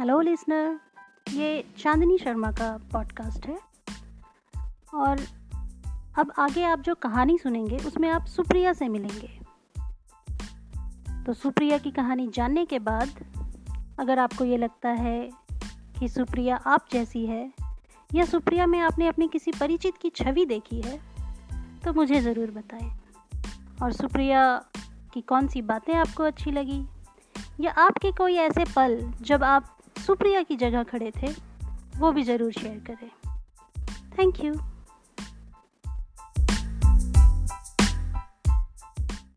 Hello listener, ये चांदनी शर्मा का podcast है। और अब आगे आप जो कहानी सुनेंगे, उसमें आप सुप्रिया से मिलेंगे। तो सुप्रिया की कहानी जानने के बाद, अगर आपको ये लगता है कि सुप्रिया आप जैसी है, या सुप्रिया में आपने अपनी किसी परिचित की छवि देखी है तो मुझे ज़रूर बताएँ। और सुप्रिया की कौन सी बातें आपको अच्छी लगी, या आपके कोई ऐसे पल जब आप सुप्रिया की जगह खड़े थे। वो भी ज़रूर शेयर करें। Thank you